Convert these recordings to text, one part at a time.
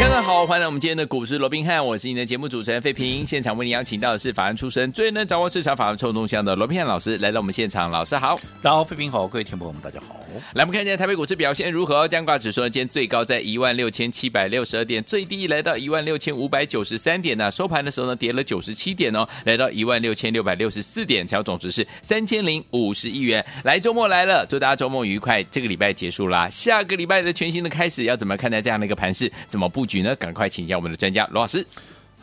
大家好，欢迎来我们今天的股市罗宾汉，我是你的节目主持人费平。现场为你邀请到的是法案出身、最能掌握市场法案臭动向的罗宾汉老师来到我们现场，老师好，大家好，费平好，各位听众朋友们大家好。来，我们看一下台北股市表现如何？加挂指数呢，今天最高在一万六千七百六十二点，最低来到一万六千五百九十三点呢。收盘的时候呢，跌了九十七点哦，来到一万六千六百六十四点，成交总值是三千零五十亿元。来，周末来了，祝大家周末愉快。这个礼拜结束啦，下个礼拜的全新的开始，要怎么看待这样的一个盘势？怎么局呢？赶快请教我们的专家罗老师。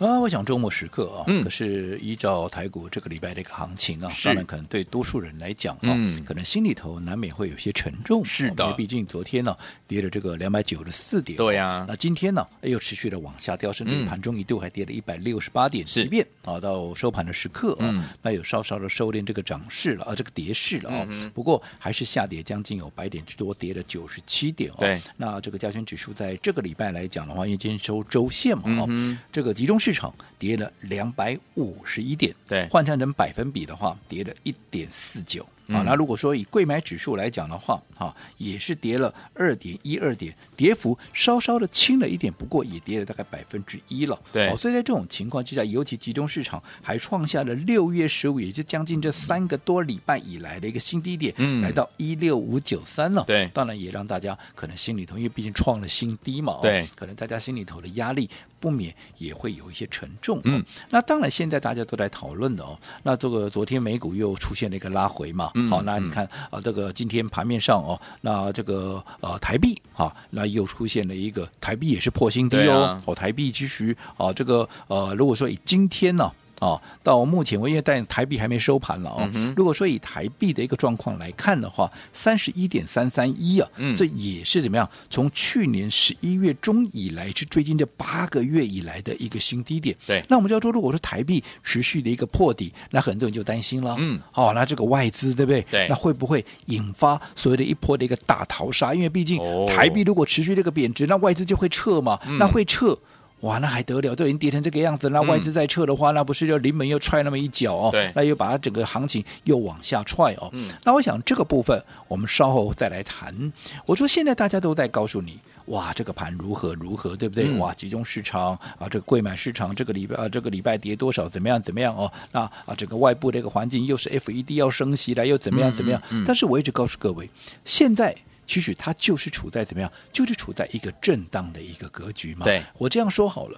啊，我想周末时刻啊，可是依照台股这个礼拜的一个行情啊，嗯、当然可能对多数人来讲啊，嗯、可能心里头难免会有些沉重。是的，因为毕竟昨天呢、啊、跌了这个两百九十四点，对呀、啊。那今天呢又持续的往下掉，甚至盘中一度还跌了一百六十八点。是，即便啊到收盘的时刻啊，嗯、那有稍稍的收敛这个涨势了啊，这个跌势了啊。嗯、不过还是下跌将近有百点之多，跌了九十七点哦。对。那这个加权指数在这个礼拜来讲的话，因为今天收周线嘛，哦、嗯，这个集中市场跌了。两百五十一点，对，换算成百分比的话，跌了一点四九。啊，那如果说以贵买指数来讲的话，啊，也是跌了二点一二点，跌幅稍稍的轻了一点，不过也跌了大概百分之一了。对，哦，所以在这种情况之下，尤其集中市场还创下了六月十五，也就将近这三个多礼拜以来的一个新低点，嗯，来到一六五九三了。对，当然也让大家可能心里头，因为毕竟创了新低嘛，对，可能大家心里头的压力不免也会有一些沉重。嗯，那当然现在大家都在讨论的哦，那这个昨天美股又出现了一个拉回嘛，嗯，好，那你看。啊，这个今天盘面上哦，那这个呃台币啊，那又出现了一个台币也是破新低哦，啊、哦台币其实啊这个呃如果说以今天呢。哦，到目前为止，但台币还没收盘了哦。嗯、如果说以台币的一个状况来看的话，三十一点三三一啊，嗯、这也是怎么样？从去年十一月中以来，是最近这八个月以来的一个新低点。对，那我们就要说，如果说台币持续的一个破底，那很多人就担心了。嗯，好、哦，那这个外资对不对？对，那会不会引发所谓的一波的一个大逃杀？因为毕竟台币如果持续这个贬值，那外资就会撤嘛，嗯、那会撤。哇，那还得了？都已经跌成这个样子，那外资再撤的话，嗯、那不是就临门又踹那么一脚哦？对，那又把它整个行情又往下踹哦。嗯，那我想这个部分我们稍后再来谈。我说现在大家都在告诉你，哇，这个盘如何如何，对不对？嗯、哇，集中市场啊，这个贵买市场这个礼拜啊，这个礼拜跌多少？怎么样？怎么样？哦，那啊，整个外部的一个环境又是 FED 要升息了，又怎么样？怎么样？但是我一直告诉各位，现在。其实它就是处在怎么样？就是处在一个震荡的一个格局嘛。对，我这样说好了，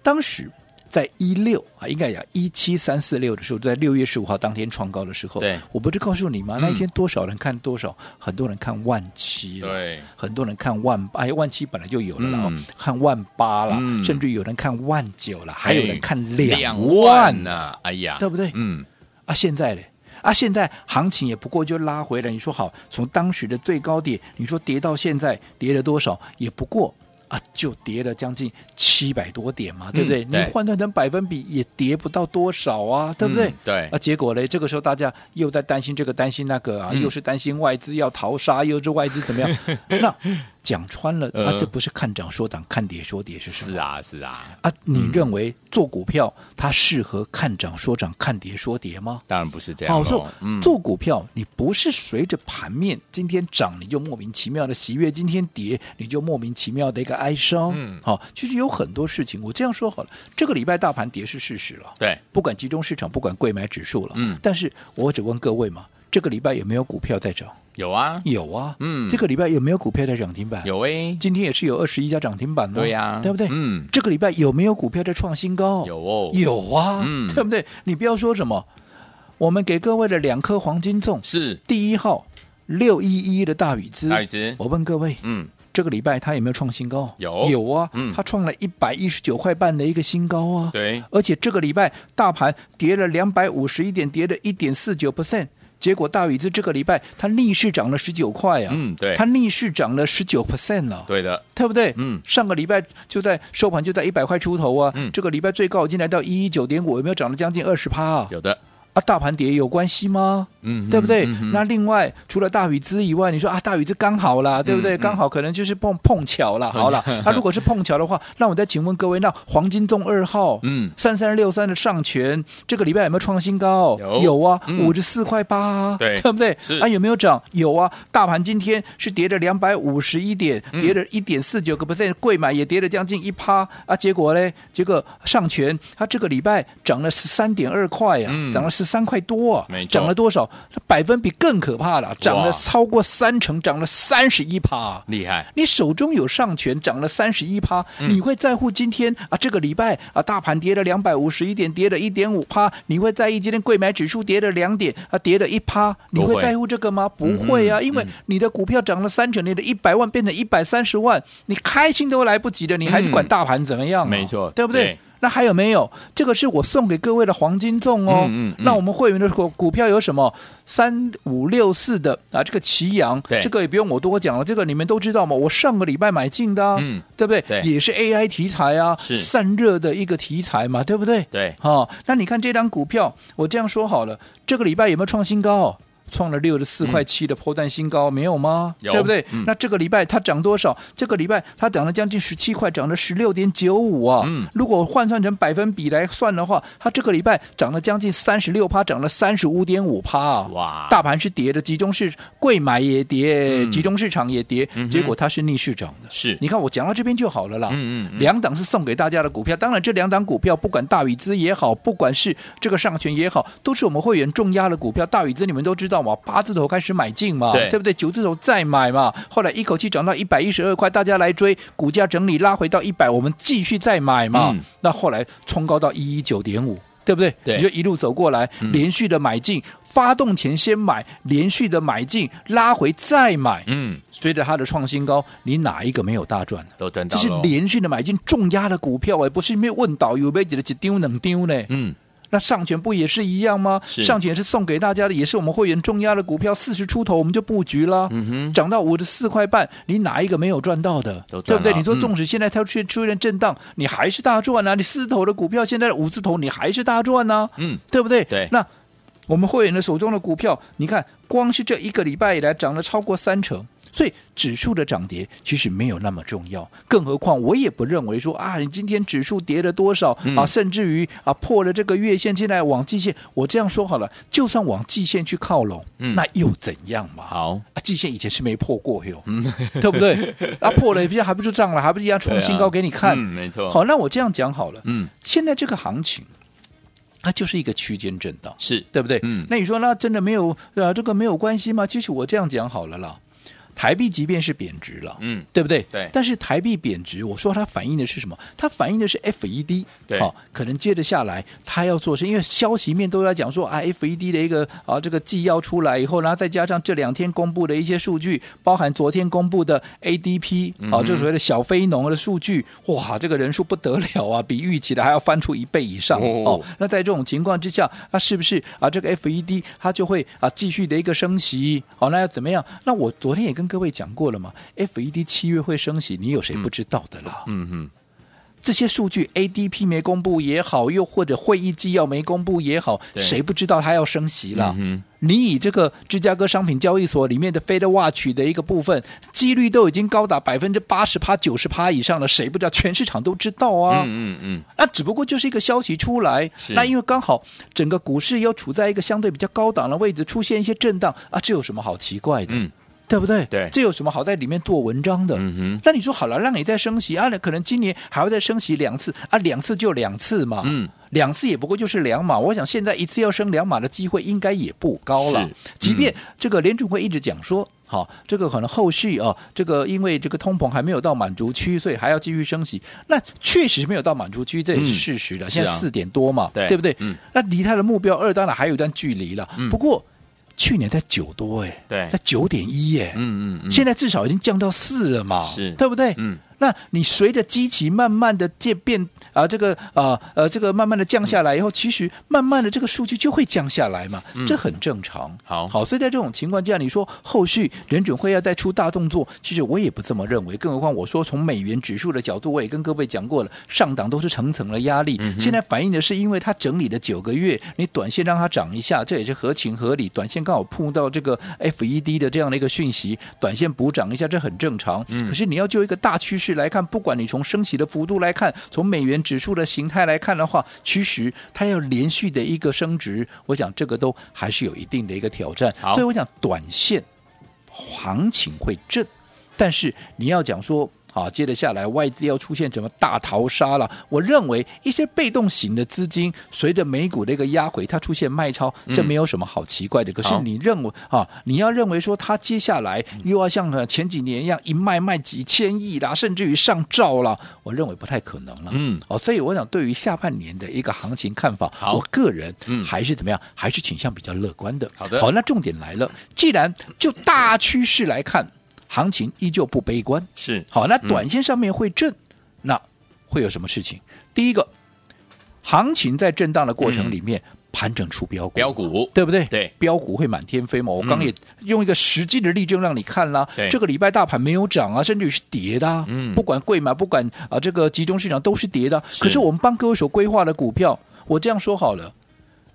当时在一六啊，应该讲一七三四六的时候，在六月十五号当天创高的时候，对，我不是告诉你吗？那一天多少人看多少？嗯、很多人看万七了，对，很多人看万八，哎，万七本来就有了啦，嗯、看万八了，嗯、甚至有人看万九了，还有人看两万呢、啊，哎呀，对不对？嗯，啊，现在呢？啊，现在行情也不过就拉回来。你说好，从当时的最高点，你说跌到现在跌了多少？也不过啊，就跌了将近七百多点嘛，对不对？嗯、对，你换算成百分比也跌不到多少啊，对不对？嗯、对。啊，结果呢，这个时候大家又在担心这个，担心那个啊，嗯、又是担心外资要逃杀，又是外资怎么样？那。讲穿了，啊，这不是看涨说涨，看跌说跌是什么？是啊，是啊。啊，你认为做股票它适合看涨说涨，看跌说跌吗？当然不是这样。好，说做股票，你不是随着盘面今天涨你就莫名其妙的喜悦，今天跌你就莫名其妙的一个哀伤。嗯，好，其实有很多事情，我这样说好了，这个礼拜大盘跌是事实了。对，不管集中市场，不管贵买指数了。嗯，但是我只问各位嘛，这个礼拜有没有股票在涨？有啊，有啊，嗯，这个礼拜有没有股票在涨停板？有诶，今天也是有二十一家涨停板的，对呀，对不对？嗯，这个礼拜有没有股票在创新高？有哦，有啊，嗯，对不对？你不要说什么，我们给各位的两颗黄金粽是。第一号六一一的大宇资，大禹资，我问各位，嗯，这个礼拜它有没有创新高？有，有啊，嗯，它创了一百一十九块半的一个新高啊，对，而且这个礼拜大盘跌了两百五十一点，跌了一点四九。percent。结果大宇资这个礼拜它逆势涨了十九块啊，嗯，对，它逆势涨了十九 percent 了，对的，对不对？嗯，上个礼拜就在收盘就在一百块出头啊，嗯，这个礼拜最高已经来到一一九点五，有没有涨了将近二十趴啊？有的啊，大盘跌有关系吗？嗯，对不对？嗯、那另外除了大宇资以外，你说啊，大宇资刚好啦，对不对？嗯、刚好可能就是碰碰巧了。好了，那、啊、如果是碰巧的话，那我再请问各位，那黄金粽二号，嗯，三三六三的上权，这个礼拜有没有创新高？有，有啊，五十四块八啊，对，对不对？是啊，有没有涨？有啊，大盘今天是跌了两百五十一点，跌了一点四九个 percent，柜买也跌了将近一趴啊。结果呢？结果上权它这个礼拜涨了十三点二块啊，嗯、涨了十三块多啊，没，涨了多少？百分比更可怕了，涨了超过三成，涨了三十一趴，厉害！你手中有上权，涨了三十一趴，你会在乎今天啊？这个礼拜啊，大盘跌了两百五十一点，跌了一点五趴，你会在意今天贵买指数跌了两点啊，跌了一趴，你会在乎这个吗？不会，啊，嗯、因为你的股票涨了三成，你的一百万变成一百三十万，你开心都来不及的，你还是管大盘怎么样、啊嗯？没错，对不对？对那还有没有？这个是我送给各位的黄金粽哦。嗯嗯嗯、那我们会员的股股票有什么？三五六四的啊，这个奇阳，这个也不用我多讲了，这个你们都知道嘛。我上个礼拜买进的、啊，嗯，对不对？对，也是 AI 题材啊，散热的一个题材嘛，对不对？对，好、哦，那你看这张股票，我这样说好了，这个礼拜有没有创新高？创了六十四块七的破蛋新高，嗯、没有吗？有对不对？嗯、那这个礼拜它涨多少？这个礼拜它涨了将近十七块，涨了十六点九五啊！嗯、如果换算成百分比来算的话，它这个礼拜涨了将近三十六趴，涨了三十五点五趴啊！哇！大盘是跌的，集中市贵买也跌，嗯、集中市场也跌，嗯、结果它是逆市涨的。是，你看我讲到这边就好了啦。嗯嗯，嗯两档是送给大家的股票，当然这两档股票不管大宇资也好，不管是这个上权也好，都是我们会员重压的股票。大宇资你们都知道。往八字头开始买进嘛，对，对不对？九字头再买嘛，后来一口气涨到一百一十二块，大家来追，股价整理拉回到一百，我们继续再买嘛。嗯、那后来冲高到一一九点五，对不对？对，你就一路走过来，嗯、连续的买进，发动前先买，连续的买进，拉回再买，嗯，随着它的创新高，你哪一个没有大赚？都赚到。这是连续的买进，重压的股票，而不是没有问到有没有几丢能丢呢？嗯。那上权不也是一样吗？上权是送给大家的，也是我们会员重压的股票，四十出头我们就布局了，嗯，涨到五十四块半，你哪一个没有赚到的？对不对？你说纵使现在它出现出现震荡，嗯、你还是大赚啊！你四字头的股票，现在五字头，你还是大赚啊！嗯，对不对？对。那我们会员的手中的股票，你看，光是这一个礼拜以来涨了超过三成。所以指数的涨跌其实没有那么重要，更何况我也不认为说啊，你今天指数跌了多少、嗯、啊，甚至于啊破了这个月线，现在往季线，我这样说好了，就算往季线去靠拢，嗯、那又怎样嘛？好啊，季线以前是没破过哟，嗯、对不对？啊，破了，不是还不是涨了，还不是一样创新高给你看？没错。好，那我这样讲好了，嗯，现在这个行情，它就是一个区间震荡，是对不对？嗯，那你说那真的没有啊？这个没有关系吗？其实我这样讲好了啦。台币即便是贬值了，嗯，对不对？对。但是台币贬值，我说它反映的是什么？它反映的是 FED，对，好、哦，可能接着下来它要做是，因为消息面都在讲说啊，FED 的一个啊这个纪要出来以后，然后再加上这两天公布的一些数据，包含昨天公布的 ADP，啊、哦，就所谓的小非农的数据，哇，这个人数不得了啊，比预期的还要翻出一倍以上哦，哦。那在这种情况之下，那是不是啊这个 FED 它就会啊继续的一个升息？好、哦，那要怎么样？那我昨天也跟跟各位讲过了嘛？FED 七月会升息，你有谁不知道的啦？嗯哼，这些数据 ADP 没公布也好，又或者会议纪要没公布也好，谁不知道它要升息了？嗯、你以这个芝加哥商品交易所里面的 Fed Watch 的一个部分，几率都已经高达百分之八十趴、九十趴以上了，谁不知道？全市场都知道啊！嗯嗯嗯，那只不过就是一个消息出来，那因为刚好整个股市又处在一个相对比较高档的位置，出现一些震荡啊，这有什么好奇怪的？嗯。对不对？对，这有什么好在里面做文章的？嗯哼。那你说好了，让你再升息啊？可能今年还会再升息两次啊，两次就两次嘛。嗯，两次也不过就是两码。我想现在一次要升两码的机会应该也不高了。是即便这个联储会一直讲说，好，这个可能后续啊，这个因为这个通膨还没有到满足区，所以还要继续升息。那确实没有到满足区，这也是事实的。嗯、现在四点多嘛，对，对不对？嗯。那离他的目标二当然还有一段距离了。嗯。不过。去年在九多哎，对，在九点一哎，嗯嗯，现在至少已经降到四了嘛，是，对不对？嗯，那你随着基期慢慢的渐变啊，这个啊呃这个慢慢的降下来以后，其实慢慢的这个数据就会降下来嘛，嗯、这很正常。好，好，所以在这种情况下，你说后续联准会要再出大动作，其实我也不这么认为。更何况我说从美元指数的角度，我也跟各位讲过了，上档都是层层的压力。嗯、现在反映的是，因为它整理了九个月，你短线让它涨一下，这也是合情合理。短线刚好碰到这个 FED 的这样的一个讯息，短线补涨一下，这很正常。嗯、可是你要就一个大趋势来看，不管你从升息的幅度来看，从美元指数的形态来看的话，其实它要连续的一个升值，我想这个都还是有一定的一个挑战。所以我想短线行情会震，但是你要讲说。好，接着下来，外资要出现什么大逃杀了？我认为一些被动型的资金随着美股的一个压回，它出现卖超，这没有什么好奇怪的。嗯、可是你认为啊，你要认为说它接下来又要像前几年一样一卖卖几千亿啦，甚至于上兆了，我认为不太可能了。嗯，哦，所以我想对于下半年的一个行情看法，我个人还是怎么样，还是倾向比较乐观的。好的，好，那重点来了，既然就大趋势来看。行情依旧不悲观，是好。那短线上面会震，嗯、那会有什么事情？第一个，行情在震荡的过程里面，嗯、盘整出标股，标股对不对？对，标股会满天飞嘛。我刚也用一个实际的例证让你看啦。对这个礼拜大盘没有涨啊，甚至于是跌的、啊。嗯，不管贵买，不管啊这个集中市场都是跌的。是可是我们帮各位所规划的股票，我这样说好了。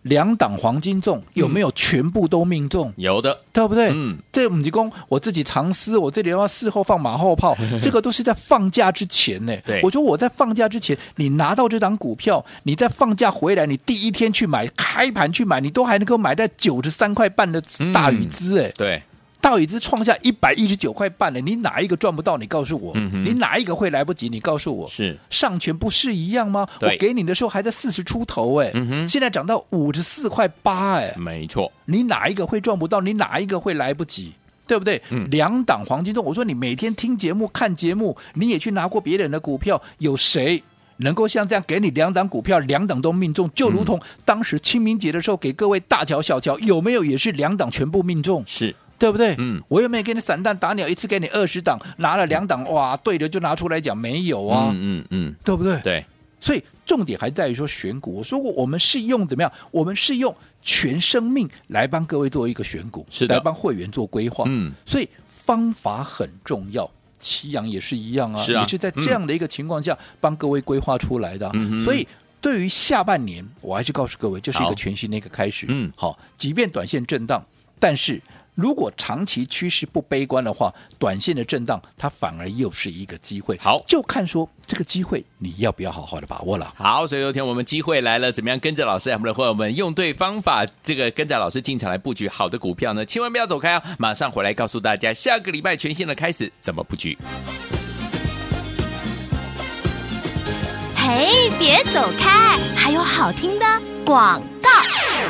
两档黄金重有没有全部都命中？有的，对不对？嗯，这母鸡公我自己藏私，我这里要事后放马后炮，这个都是在放假之前呢。对，我说我在放假之前，你拿到这档股票，你在放假回来，你第一天去买，开盘去买，你都还能够买在九十三块半的大禹资哎。对。到已经创下一百一十九块半了，你哪一个赚不到？你告诉我，嗯、你哪一个会来不及？你告诉我，是上权不是一样吗？我给你的时候还在四十出头，哎、嗯，现在涨到五十四块八，哎，没错，你哪一个会赚不到？你哪一个会来不及？对不对？嗯、两档黄金中，我说你每天听节目、看节目，你也去拿过别人的股票，有谁能够像这样给你两档股票，两档都命中？就如同当时清明节的时候给各位大乔小乔，有没有也是两档全部命中？是。对不对？嗯，我又没有给你散弹打鸟，一次给你二十档，拿了两档，哇，对的就拿出来讲，没有啊，嗯嗯嗯，对不对？对，所以重点还在于说选股。我说过，我们是用怎么样？我们是用全生命来帮各位做一个选股，是的，来帮会员做规划。嗯，所以方法很重要。齐阳也是一样啊，是啊，也是在这样的一个情况下、嗯、帮各位规划出来的。嗯，所以对于下半年，我还是告诉各位，这、是一个全新的一个开始。嗯，好，即便短线震荡，但是。如果长期趋势不悲观的话，短线的震荡它反而又是一个机会。好，就看说这个机会你要不要好好的把握了。好，所以有天我们机会来了，怎么样跟着老师，我们的伙伴们用对方法，这个跟着老师进场来布局好的股票呢？千万不要走开啊！马上回来告诉大家，下个礼拜全新的开始怎么布局。嘿，别走开，还有好听的广告。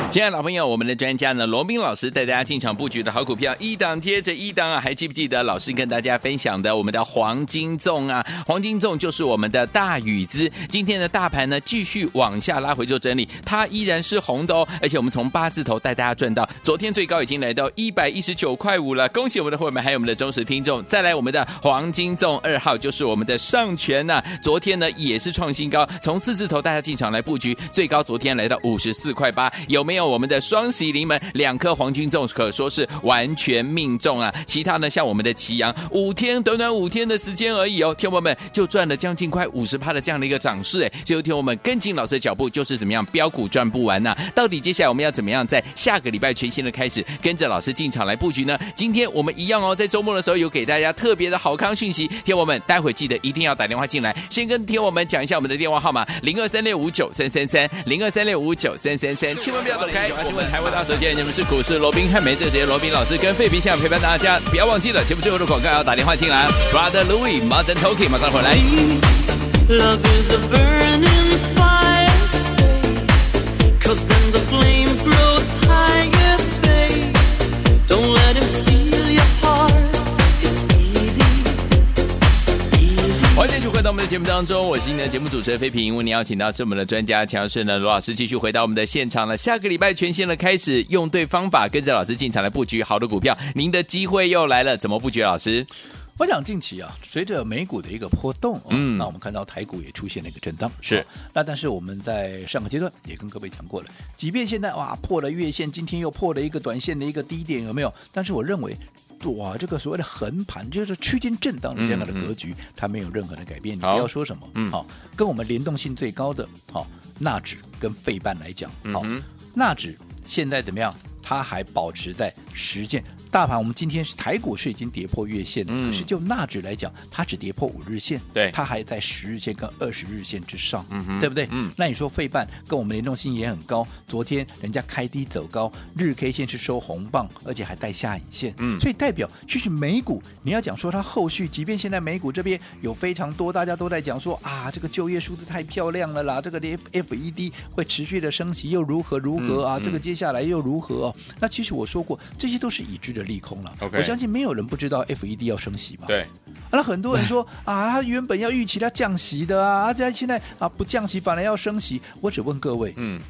亲爱的老朋友，我们的专家呢，罗宾老师带大家进场布局的好股票，一档接着一档啊，还记不记得老师跟大家分享的我们的黄金粽啊？黄金粽就是我们的大宇资。今天的大盘呢，继续往下拉回做整理，它依然是红的哦。而且我们从八字头带大家赚到，昨天最高已经来到一百一十九块五了。恭喜我们的伙伴们，还有我们的忠实听众。再来，我们的黄金粽二号就是我们的上权呐，昨天呢也是创新高，从四字头大家进场来布局，最高昨天来到五十四块八，有没有？有我们的双喜临门，两颗黄金粽可说是完全命中啊！其他呢，像我们的祁阳，五天短短五天的时间而已哦，天友们就赚了将近快五十趴的这样的一个涨势哎！最后天我们跟紧老师的脚步，就是怎么样标股赚不完呐、啊？到底接下来我们要怎么样在下个礼拜全新的开始，跟着老师进场来布局呢？今天我们一样哦，在周末的时候有给大家特别的好康讯息，天友们待会记得一定要打电话进来，先跟天友们讲一下我们的电话号码零二三六五九三三三零二三六五九三三三，千万不要走。开，新闻台湾大舌尖，你们是股市罗宾汉梅这时间罗宾老师跟费平现场陪伴大家，不要忘记了节目最后的广告要打电话进来。Brother Louis，Modern Talking，马上回来。Love is a burning fire, stay, cause then the flames grow higher, 欢迎继续回到我们的节目当中，我是你的节目主持人飞平。为您邀请到是我们的专家强势呢罗老师，继续回到我们的现场了。下个礼拜全新的开始，用对方法，跟着老师进场来布局好的股票，您的机会又来了。怎么布局？老师？我想近期啊，随着美股的一个波动，嗯，那我们看到台股也出现了一个震荡，是。那但是我们在上个阶段也跟各位讲过了，即便现在哇破了月线，今天又破了一个短线的一个低点，有没有？但是我认为，哇，这个所谓的横盘就是区间震荡的这样的格局，嗯嗯、它没有任何的改变。你不要说什么，嗯，好，跟我们联动性最高的，好，纳指跟费半来讲，好，嗯、纳指现在怎么样？它还保持在十线。大盘我们今天是台股是已经跌破月线的，嗯、可是就纳指来讲，它只跌破五日线，对，它还在十日线跟二十日线之上，嗯哼，对不对？嗯，那你说费半跟我们联动性也很高，昨天人家开低走高，日 K 线是收红棒，而且还带下影线，嗯，所以代表其实美股你要讲说它后续，即便现在美股这边有非常多大家都在讲说啊，这个就业数字太漂亮了啦，这个 F F E D 会持续的升息又如何如何啊？嗯、这个接下来又如何、哦？那其实我说过，这些都是已知的利空了。我相信没有人不知道 FED 要升息嘛？对。那很多人说啊，他原本要预期他降息的啊，而且现在啊不降息，反而要升息。我只问各位，嗯。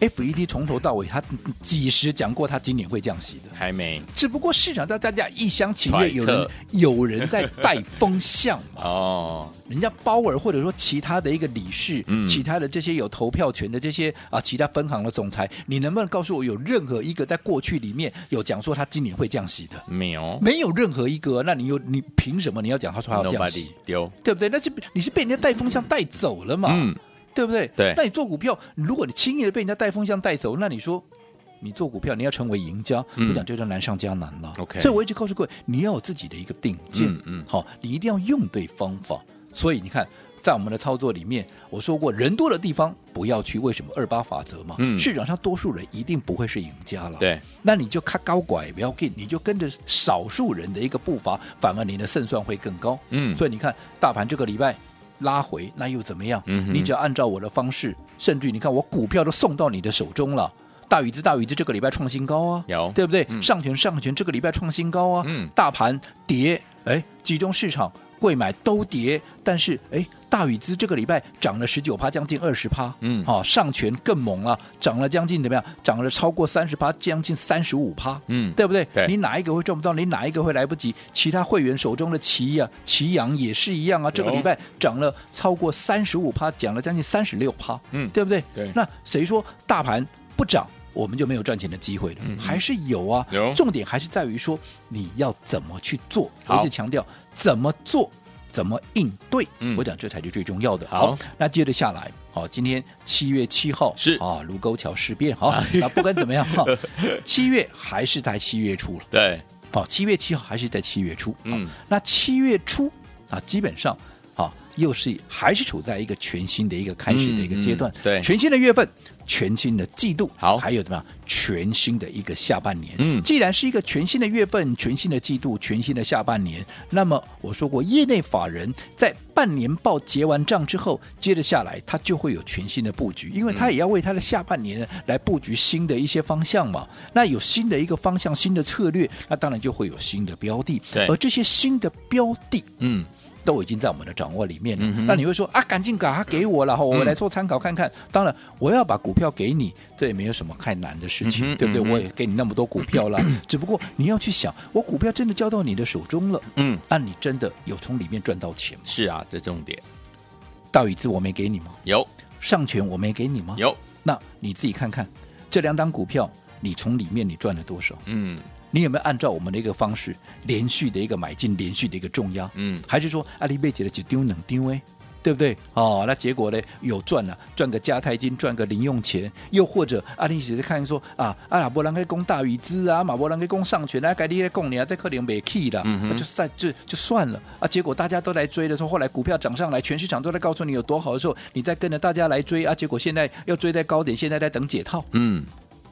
FED 从头到尾，他几时讲过他今年会降息的？还没。只不过市场上大家一厢情愿，有人有人在带风向嘛。哦。人家鲍尔或者说其他的一个理事，嗯、其他的这些有投票权的这些啊，其他分行的总裁，你能不能告诉我有任何一个在过去里面有讲说他今年会降息的？没有。没有任何一个。那你有你凭什么你要讲他说他要降息？丢。对不对？那是你是被人家带风向带走了嘛？嗯。对不对？对，那你做股票，如果你轻易的被人家带风向带走，那你说你做股票，你要成为赢家，嗯、我讲这就难上加难了。OK，所以我一直告诉各位，你要有自己的一个定见，嗯，嗯好，你一定要用对方法。所以你看，在我们的操作里面，我说过，人多的地方不要去。为什么二八法则嘛？嗯，市场上多数人一定不会是赢家了。对，那你就看高拐，不要跟，你就跟着少数人的一个步伐，反而你的胜算会更高。嗯，所以你看，大盘这个礼拜。拉回那又怎么样？嗯、你只要按照我的方式，甚至于你看我股票都送到你的手中了。大禹之，大禹之这个礼拜创新高啊，有对不对？嗯、上权，上权这个礼拜创新高啊。嗯，大盘跌，哎，集中市场。贵买都跌，但是哎，大宇资这个礼拜涨了十九趴，将近二十趴。嗯，好、哦，上权更猛了，涨了将近怎么样？涨了超过三十趴，将近三十五趴。嗯，对不对？对，你哪一个会赚不到？你哪一个会来不及？其他会员手中的奇呀、奇阳也是一样啊。这个礼拜涨了超过三十五趴，涨了将近三十六趴。嗯，对不对？对。那谁说大盘不涨，我们就没有赚钱的机会了？嗯、还是有啊。有。重点还是在于说你要怎么去做。好我一直强调。怎么做？怎么应对？嗯，我讲这才是最重要的。好，好，那接着下来，好，今天七月七号是啊，卢沟桥事变，好，那不管怎么样哈，七月还是在七月初了。对，好，七月七号还是在七月初。嗯，那七月初啊，基本上啊，又是还是处在一个全新的一个开始的一个阶段。嗯嗯、对，全新的月份。全新的季度，好，还有怎么样？全新的一个下半年。嗯，既然是一个全新的月份、全新的季度、全新的下半年，那么我说过，业内法人在半年报结完账之后，接着下来他就会有全新的布局，因为他也要为他的下半年来布局新的一些方向嘛。那有新的一个方向、新的策略，那当然就会有新的标的。对，而这些新的标的，嗯。都已经在我们的掌握里面了。嗯、那你会说啊，赶紧把它给我了，我来做参考看看。嗯、当然，我要把股票给你，这也没有什么太难的事情，嗯、对不对？我也给你那么多股票了，嗯、只不过你要去想，我股票真的交到你的手中了，嗯，那你真的有从里面赚到钱吗？是啊，这重点。道宇资我没给你吗？有。上权我没给你吗？有。那你自己看看，这两档股票，你从里面你赚了多少？嗯。你有没有按照我们的一个方式，连续的一个买进，连续的一个重压？嗯，还是说阿里贝姐的只丢能丢哎，对不对？哦，那结果呢？有赚了、啊，赚个加泰金，赚个零用钱，又或者阿里姐姐看说啊，阿拉伯人可以攻大宇资啊，马伯人可以攻上权，那该你来攻你啊，在克林没 key 的，嗯哼就算就就算了啊。结果大家都来追的时候，后来股票涨上来，全市场都在告诉你有多好的时候，你再跟着大家来追啊，结果现在要追在高点，现在在等解套。嗯，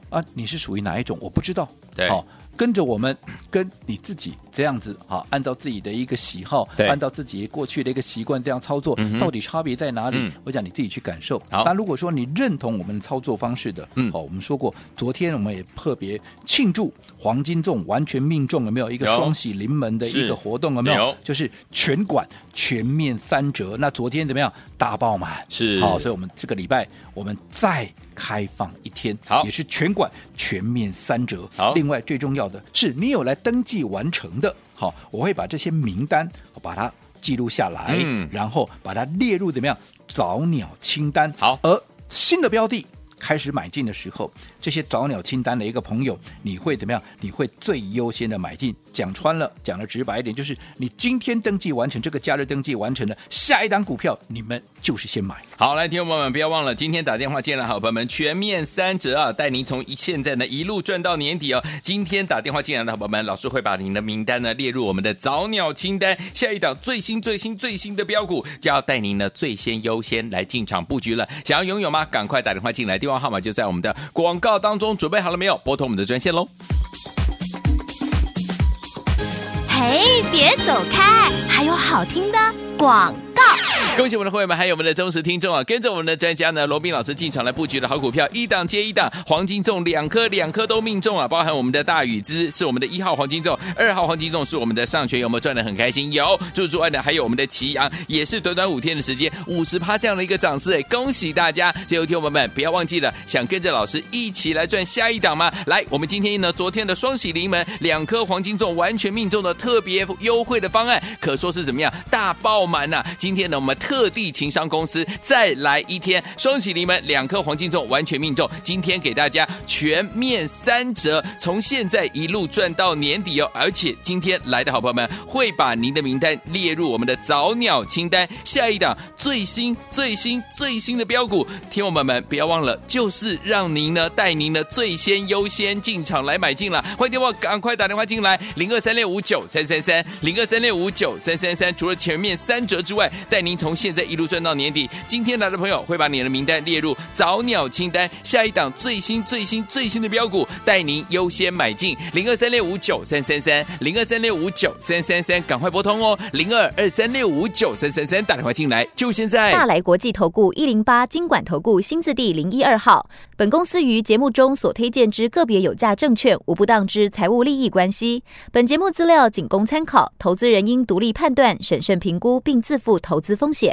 啊，你是属于哪一种？我不知道。对，好。跟着我们，跟你自己这样子啊，按照自己的一个喜好，对按照自己过去的一个习惯这样操作，嗯、到底差别在哪里？嗯、我讲你自己去感受。好，那如果说你认同我们的操作方式的，嗯，好，我们说过，昨天我们也特别庆祝黄金粽完全命中，有没有一个双喜临门的一个活动？有没有？有就是全馆全面三折。那昨天怎么样？大爆满。是。好，所以我们这个礼拜我们再开放一天，好，也是全馆全面三折。好，另外最重要。是你有来登记完成的，好，我会把这些名单把它记录下来，嗯，然后把它列入怎么样早鸟清单。好，而新的标的开始买进的时候，这些早鸟清单的一个朋友，你会怎么样？你会最优先的买进。讲穿了，讲的直白一点，就是你今天登记完成这个假日登记完成的下一档股票，你们就是先买。好，来，听众朋友们，不要忘了，今天打电话进来，好朋友们全面三折啊，带您从现在呢一路赚到年底哦。今天打电话进来的好朋友们，老师会把您的名单呢列入我们的早鸟清单，下一档最新最新最新的标股就要带您呢最先优先来进场布局了。想要拥有吗？赶快打电话进来，电话号码就在我们的广告当中，准备好了没有？拨通我们的专线喽。嘿，别走开，还有好听的广告。恭喜我们的会员们，还有我们的忠实听众啊！跟着我们的专家呢，罗宾老师进场来布局的好股票，一档接一档，黄金粽两颗，两颗都命中啊！包含我们的大宇资是我们的一号黄金粽，二号黄金粽是我们的上权，有没有赚的很开心？有。除此之外呢，还有我们的奇阳，也是短短五天的时间，五十趴这样的一个涨势哎！恭喜大家！最后听我们不要忘记了，想跟着老师一起来赚下一档吗？来，我们今天呢，昨天的双喜临门，两颗黄金粽完全命中的特别优惠的方案，可说是怎么样大爆满呐、今天呢，我们。特地情商公司再来一天双喜临门，两颗黄金粽完全命中。今天给大家全面三折，从现在一路赚到年底哦！而且今天来的好朋友们会把您的名单列入我们的早鸟清单，下一档最新最新最新的标股，听友们们不要忘了，就是让您呢带您呢最先优先进场来买进了。欢迎电话赶快打电话进来，零二三六五九三三三，零二三六五九三三三。除了全面三折之外，带您从现在一路赚到年底，今天来的朋友会把你的名单列入早鸟清单，下一档最新最新最新的标股，带您优先买进零二三六五九三三三零二三六五九三三三，赶快拨通哦，零二二三六五九三三三，打电话进来就现在。大来国际投顾一零八金管投顾新字第零一二号，本公司于节目中所推荐之个别有价证券无不当之财务利益关系，本节目资料仅供参考，投资人应独立判断、审慎评估并自负投资风险。